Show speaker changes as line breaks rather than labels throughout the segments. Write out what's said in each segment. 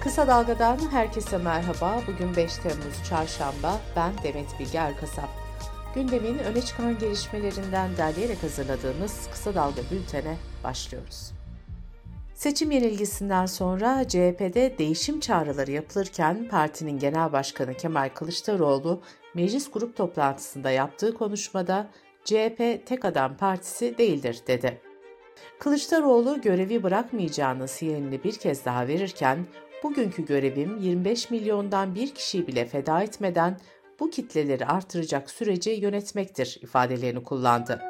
Kısa Dalga'dan herkese merhaba. Bugün 5 Temmuz Çarşamba. Ben Demet Bilge Erkasap. Gündemin öne çıkan gelişmelerinden derleyerek hazırladığımız Kısa Dalga bültene başlıyoruz. Seçim yenilgisinden sonra CHP'de değişim çağrıları yapılırken partinin genel başkanı Kemal Kılıçdaroğlu meclis grup toplantısında yaptığı konuşmada CHP tek adam partisi değildir dedi. Kılıçdaroğlu görevi bırakmayacağını sinyalini bir kez daha verirken bugünkü görevim 25 milyondan bir kişiyi bile feda etmeden bu kitleleri artıracak süreci yönetmektir ifadelerini kullandı.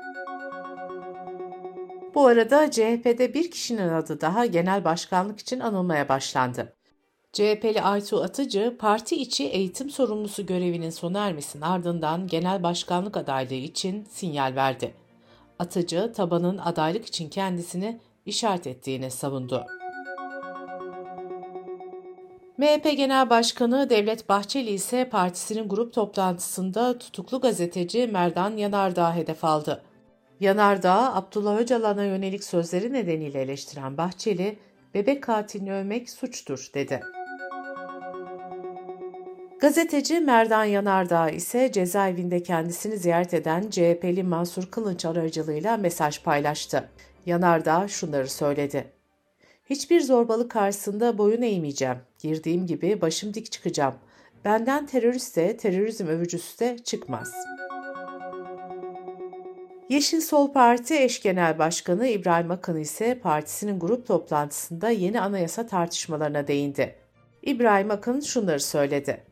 Bu arada CHP'de bir kişinin adı daha genel başkanlık için anılmaya başlandı. CHP'li Aytu Atıcı, parti içi eğitim sorumlusu görevinin sona ermesinin ardından genel başkanlık adaylığı için sinyal verdi. Atıcı, tabanın adaylık için kendisini işaret ettiğini savundu. MHP Genel Başkanı Devlet Bahçeli ise partisinin grup toplantısında tutuklu gazeteci Merdan Yanardağ hedef aldı. Yanardağ, Abdullah Öcalan'a yönelik sözleri nedeniyle eleştiren Bahçeli, bebek katilini övmek suçtur dedi. Gazeteci Merdan Yanardağ ise cezaevinde kendisini ziyaret eden CHP'li Mansur Kılınç aracılığıyla mesaj paylaştı. Yanardağ şunları söyledi. Hiçbir zorbalık karşısında boyun eğmeyeceğim. Girdiğim gibi başım dik çıkacağım. Benden terörist de, terörizm övücüsü de çıkmaz. Yeşil Sol Parti eş genel başkanı İbrahim Akın ise partisinin grup toplantısında yeni anayasa tartışmalarına değindi. İbrahim Akın şunları söyledi.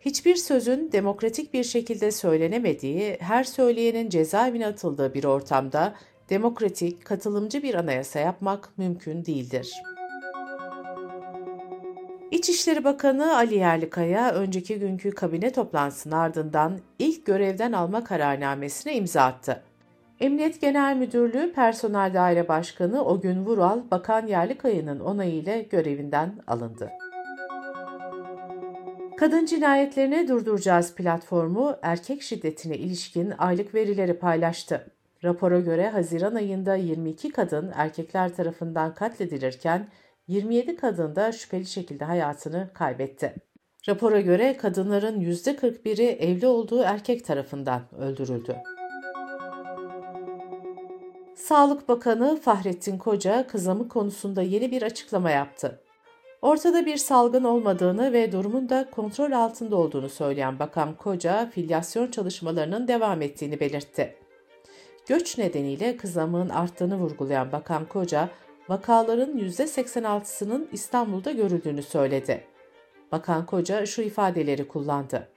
Hiçbir sözün demokratik bir şekilde söylenemediği, her söyleyenin cezaevine atıldığı bir ortamda demokratik, katılımcı bir anayasa yapmak mümkün değildir. İçişleri Bakanı Ali Yerlikaya önceki günkü kabine toplantısının ardından ilk görevden alma kararnamesine imza attı. Emniyet Genel Müdürlüğü Personel Daire Başkanı o gün Vural, Bakan Yerlikaya'nın onayıyla görevinden alındı. Kadın cinayetlerini durduracağız platformu erkek şiddetine ilişkin aylık verileri paylaştı. Rapora göre Haziran ayında 22 kadın erkekler tarafından katledilirken 27 kadın da şüpheli şekilde hayatını kaybetti. Rapora göre kadınların %41'i evli olduğu erkek tarafından öldürüldü. Sağlık Bakanı Fahrettin Koca kızamık konusunda yeni bir açıklama yaptı. Ortada bir salgın olmadığını ve durumun da kontrol altında olduğunu söyleyen Bakan Koca, filyasyon çalışmalarının devam ettiğini belirtti. Göç nedeniyle kızamığın arttığını vurgulayan Bakan Koca, vakaların %86'sının İstanbul'da görüldüğünü söyledi. Bakan Koca şu ifadeleri kullandı.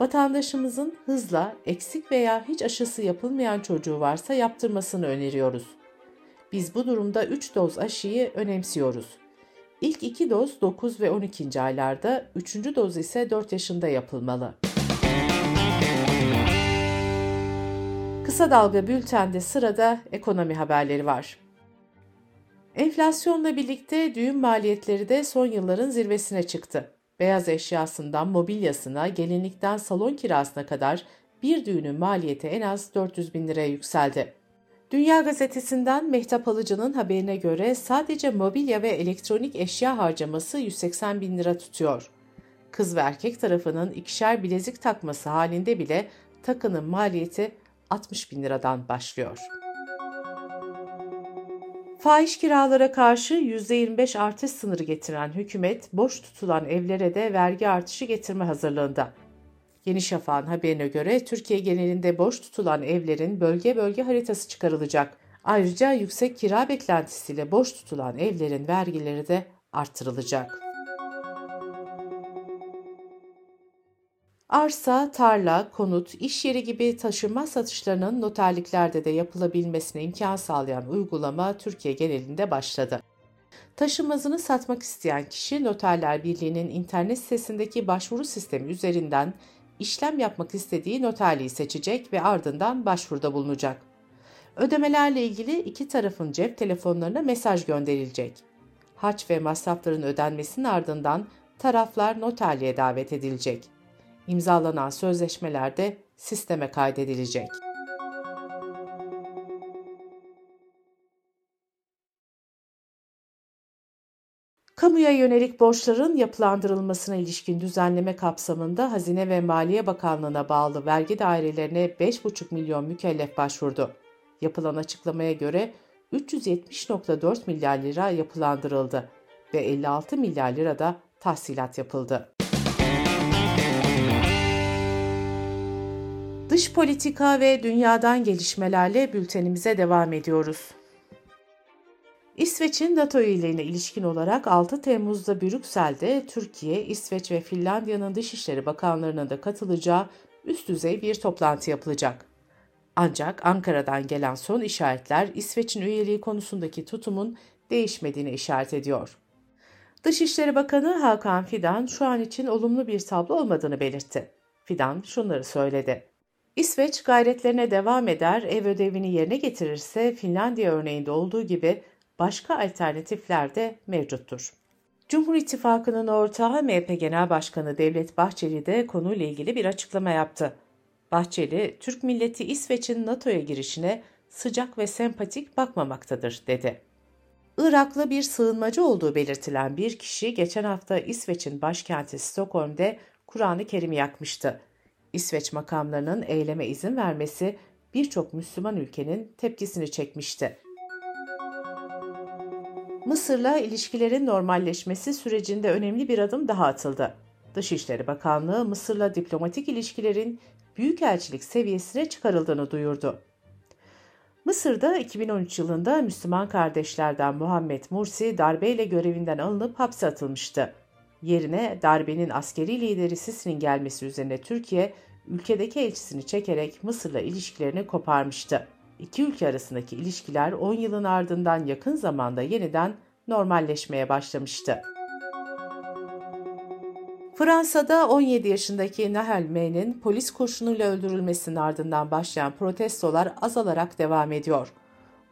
Vatandaşımızın hızla eksik veya hiç aşısı yapılmayan çocuğu varsa yaptırmasını öneriyoruz. Biz bu durumda 3 doz aşıyı önemsiyoruz. İlk 2 doz 9 ve 12. aylarda, 3. doz ise 4 yaşında yapılmalı. Kısa Dalga Bülten'de sırada ekonomi haberleri var. Enflasyonla birlikte düğün maliyetleri de son yılların zirvesine çıktı. Beyaz eşyasından mobilyasına, gelinlikten salon kirasına kadar bir düğünün maliyeti en az 400 bin liraya yükseldi. Dünya Gazetesi'nden Mehtap Alıcı'nın haberine göre sadece mobilya ve elektronik eşya harcaması 180 bin lira tutuyor. Kız ve erkek tarafının ikişer bilezik takması halinde bile takının maliyeti 60 bin liradan başlıyor. Fahiş kiralara karşı %25 artış sınırı getiren hükümet boş tutulan evlere de vergi artışı getirme hazırlığında. Yeni Şafak'ın haberine göre Türkiye genelinde boş tutulan evlerin bölge bölge haritası çıkarılacak. Ayrıca yüksek kira beklentisiyle boş tutulan evlerin vergileri de artırılacak. Arsa, tarla, konut, iş yeri gibi taşınmaz satışlarının noterliklerde de yapılabilmesine imkan sağlayan uygulama Türkiye genelinde başladı. Taşınmazını satmak isteyen kişi Noterler Birliği'nin internet sitesindeki başvuru sistemi üzerinden işlem yapmak istediği noterliği seçecek ve ardından başvuruda bulunacak. Ödemelerle ilgili iki tarafın cep telefonlarına mesaj gönderilecek. Haç ve masrafların ödenmesinin ardından taraflar noterliğe davet edilecek. İmzalanan sözleşmeler de sisteme kaydedilecek. Kamuya yönelik borçların yapılandırılmasına ilişkin düzenleme kapsamında Hazine ve Maliye Bakanlığı'na bağlı vergi dairelerine 5,5 milyon mükellef başvurdu. Yapılan açıklamaya göre 370.4 milyar lira yapılandırıldı ve 56 milyar lira da tahsilat yapıldı. Dış politika ve dünyadan gelişmelerle bültenimize devam ediyoruz. İsveç'in NATO üyeliğine ilişkin olarak 6 Temmuz'da Brüksel'de Türkiye, İsveç ve Finlandiya'nın Dışişleri Bakanlarının da katılacağı üst düzey bir toplantı yapılacak. Ancak Ankara'dan gelen son işaretler İsveç'in üyeliği konusundaki tutumun değişmediğini işaret ediyor. Dışişleri Bakanı Hakan Fidan şu an için olumlu bir tablo olmadığını belirtti. Fidan şunları söyledi. İsveç gayretlerine devam eder, ev ödevini yerine getirirse Finlandiya örneğinde olduğu gibi başka alternatifler de mevcuttur. Cumhur İttifakı'nın ortağı MHP Genel Başkanı Devlet Bahçeli de konuyla ilgili bir açıklama yaptı. Bahçeli, Türk milleti İsveç'in NATO'ya girişine sıcak ve sempatik bakmamaktadır, dedi. Iraklı bir sığınmacı olduğu belirtilen bir kişi geçen hafta İsveç'in başkenti Stockholm'de Kur'an-ı Kerim'i yakmıştı. İsveç makamlarının eyleme izin vermesi birçok Müslüman ülkenin tepkisini çekmişti. Mısır'la ilişkilerin normalleşmesi sürecinde önemli bir adım daha atıldı. Dışişleri Bakanlığı Mısır'la diplomatik ilişkilerin büyükelçilik seviyesine çıkarıldığını duyurdu. Mısır'da 2013 yılında Müslüman kardeşlerden Muhammed Mursi darbeyle görevinden alınıp hapse atılmıştı. Yerine darbenin askeri lideri Sisi'nin gelmesi üzerine Türkiye, ülkedeki elçisini çekerek Mısır'la ilişkilerini koparmıştı. İki ülke arasındaki ilişkiler 10 yılın ardından yakın zamanda yeniden normalleşmeye başlamıştı. Fransa'da 17 yaşındaki Nahel M'nin polis kurşunuyla öldürülmesinin ardından başlayan protestolar azalarak devam ediyor.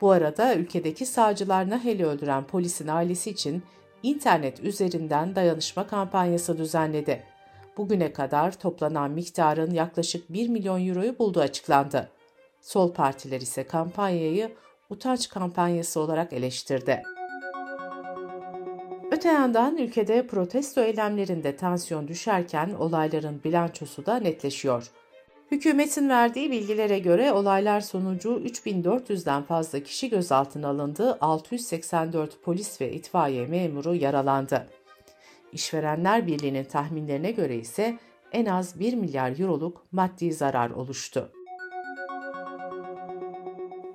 Bu arada ülkedeki sağcılar Nahel'i öldüren polisin ailesi için internet üzerinden dayanışma kampanyası düzenledi. Bugüne kadar toplanan miktarın yaklaşık 1 milyon euroyu bulduğu açıklandı. Sol partiler ise kampanyayı utanç kampanyası olarak eleştirdi. Öte yandan ülkede protesto eylemlerinde tansiyon düşerken olayların bilançosu da netleşiyor. Hükümetin verdiği bilgilere göre olaylar sonucu 3400'den fazla kişi gözaltına alındı, 684 polis ve itfaiye memuru yaralandı. İşverenler Birliği'nin tahminlerine göre ise en az 1 milyar euroluk maddi zarar oluştu.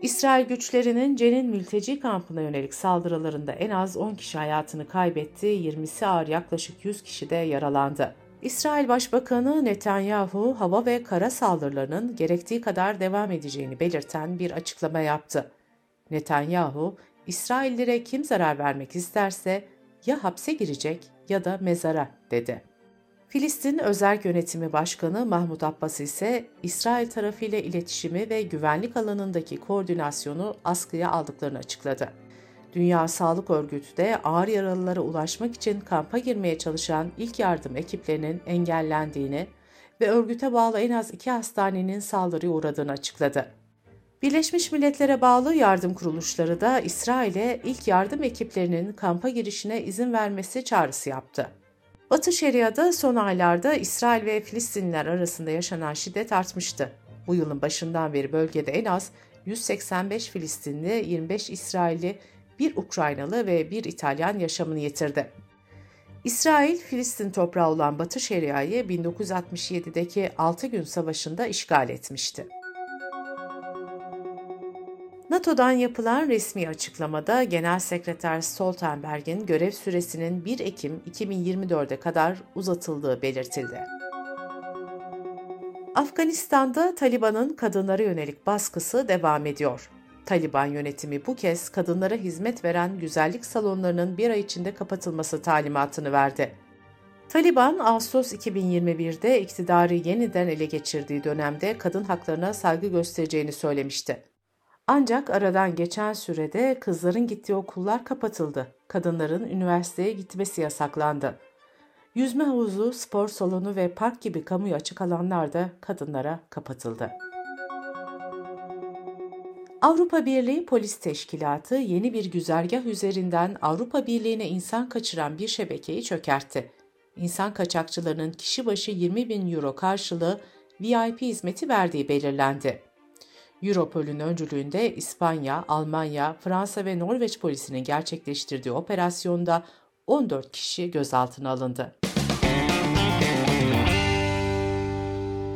İsrail güçlerinin Cenin mülteci kampına yönelik saldırılarında en az 10 kişi hayatını kaybetti, 20'si ağır yaklaşık 100 kişi de yaralandı. İsrail Başbakanı Netanyahu hava ve kara saldırılarının gerektiği kadar devam edeceğini belirten bir açıklama yaptı. Netanyahu, İsraillere kim zarar vermek isterse ya hapse girecek ya da mezara dedi. Filistin Özerk Yönetimi Başkanı Mahmut Abbas ise İsrail tarafıyla iletişimi ve güvenlik alanındaki koordinasyonu askıya aldıklarını açıkladı. Dünya Sağlık Örgütü de ağır yaralılara ulaşmak için kampa girmeye çalışan ilk yardım ekiplerinin engellendiğini ve örgüte bağlı en az iki hastanenin saldırıya uğradığını açıkladı. Birleşmiş Milletler'e bağlı yardım kuruluşları da İsrail'e ilk yardım ekiplerinin kampa girişine izin vermesi çağrısı yaptı. Batı Şeria'da son aylarda İsrail ve Filistinliler arasında yaşanan şiddet artmıştı. Bu yılın başından beri bölgede en az 185 Filistinli, 25 İsrailli, bir Ukraynalı ve bir İtalyan yaşamını yitirdi. İsrail, Filistin toprağı olan Batı Şeria'yı 1967'deki 6 gün savaşında işgal etmişti. NATO'dan yapılan resmi açıklamada Genel Sekreter Stoltenberg'in görev süresinin 1 Ekim 2024'e kadar uzatıldığı belirtildi. Afganistan'da Taliban'ın kadınlara yönelik baskısı devam ediyor. Taliban yönetimi bu kez kadınlara hizmet veren güzellik salonlarının bir ay içinde kapatılması talimatını verdi. Taliban, Ağustos 2021'de iktidarı yeniden ele geçirdiği dönemde kadın haklarına saygı göstereceğini söylemişti. Ancak aradan geçen sürede kızların gittiği okullar kapatıldı. Kadınların üniversiteye gitmesi yasaklandı. Yüzme havuzu, spor salonu ve park gibi kamuya açık alanlar da kadınlara kapatıldı. Avrupa Birliği Polis Teşkilatı yeni bir güzergah üzerinden Avrupa Birliği'ne insan kaçıran bir şebekeyi çökertti. İnsan kaçakçılarının kişi başı 20 bin euro karşılığı VIP hizmeti verdiği belirlendi. Europol'ün öncülüğünde İspanya, Almanya, Fransa ve Norveç polisinin gerçekleştirdiği operasyonda 14 kişi gözaltına alındı.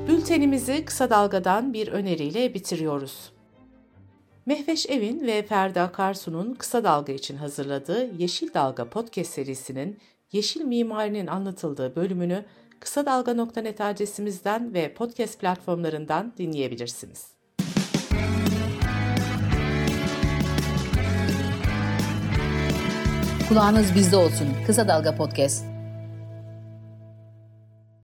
Bültenimizi kısa dalgadan bir öneriyle bitiriyoruz. Mehveş Evin ve Ferda Akarsu'nun Kısa Dalga için hazırladığı Yeşil Dalga podcast serisinin yeşil mimarinin anlatıldığı bölümünü kısa dalga.net adresimizden ve podcast platformlarından dinleyebilirsiniz.
Kulağınız bizde olsun. Kısa Dalga Podcast.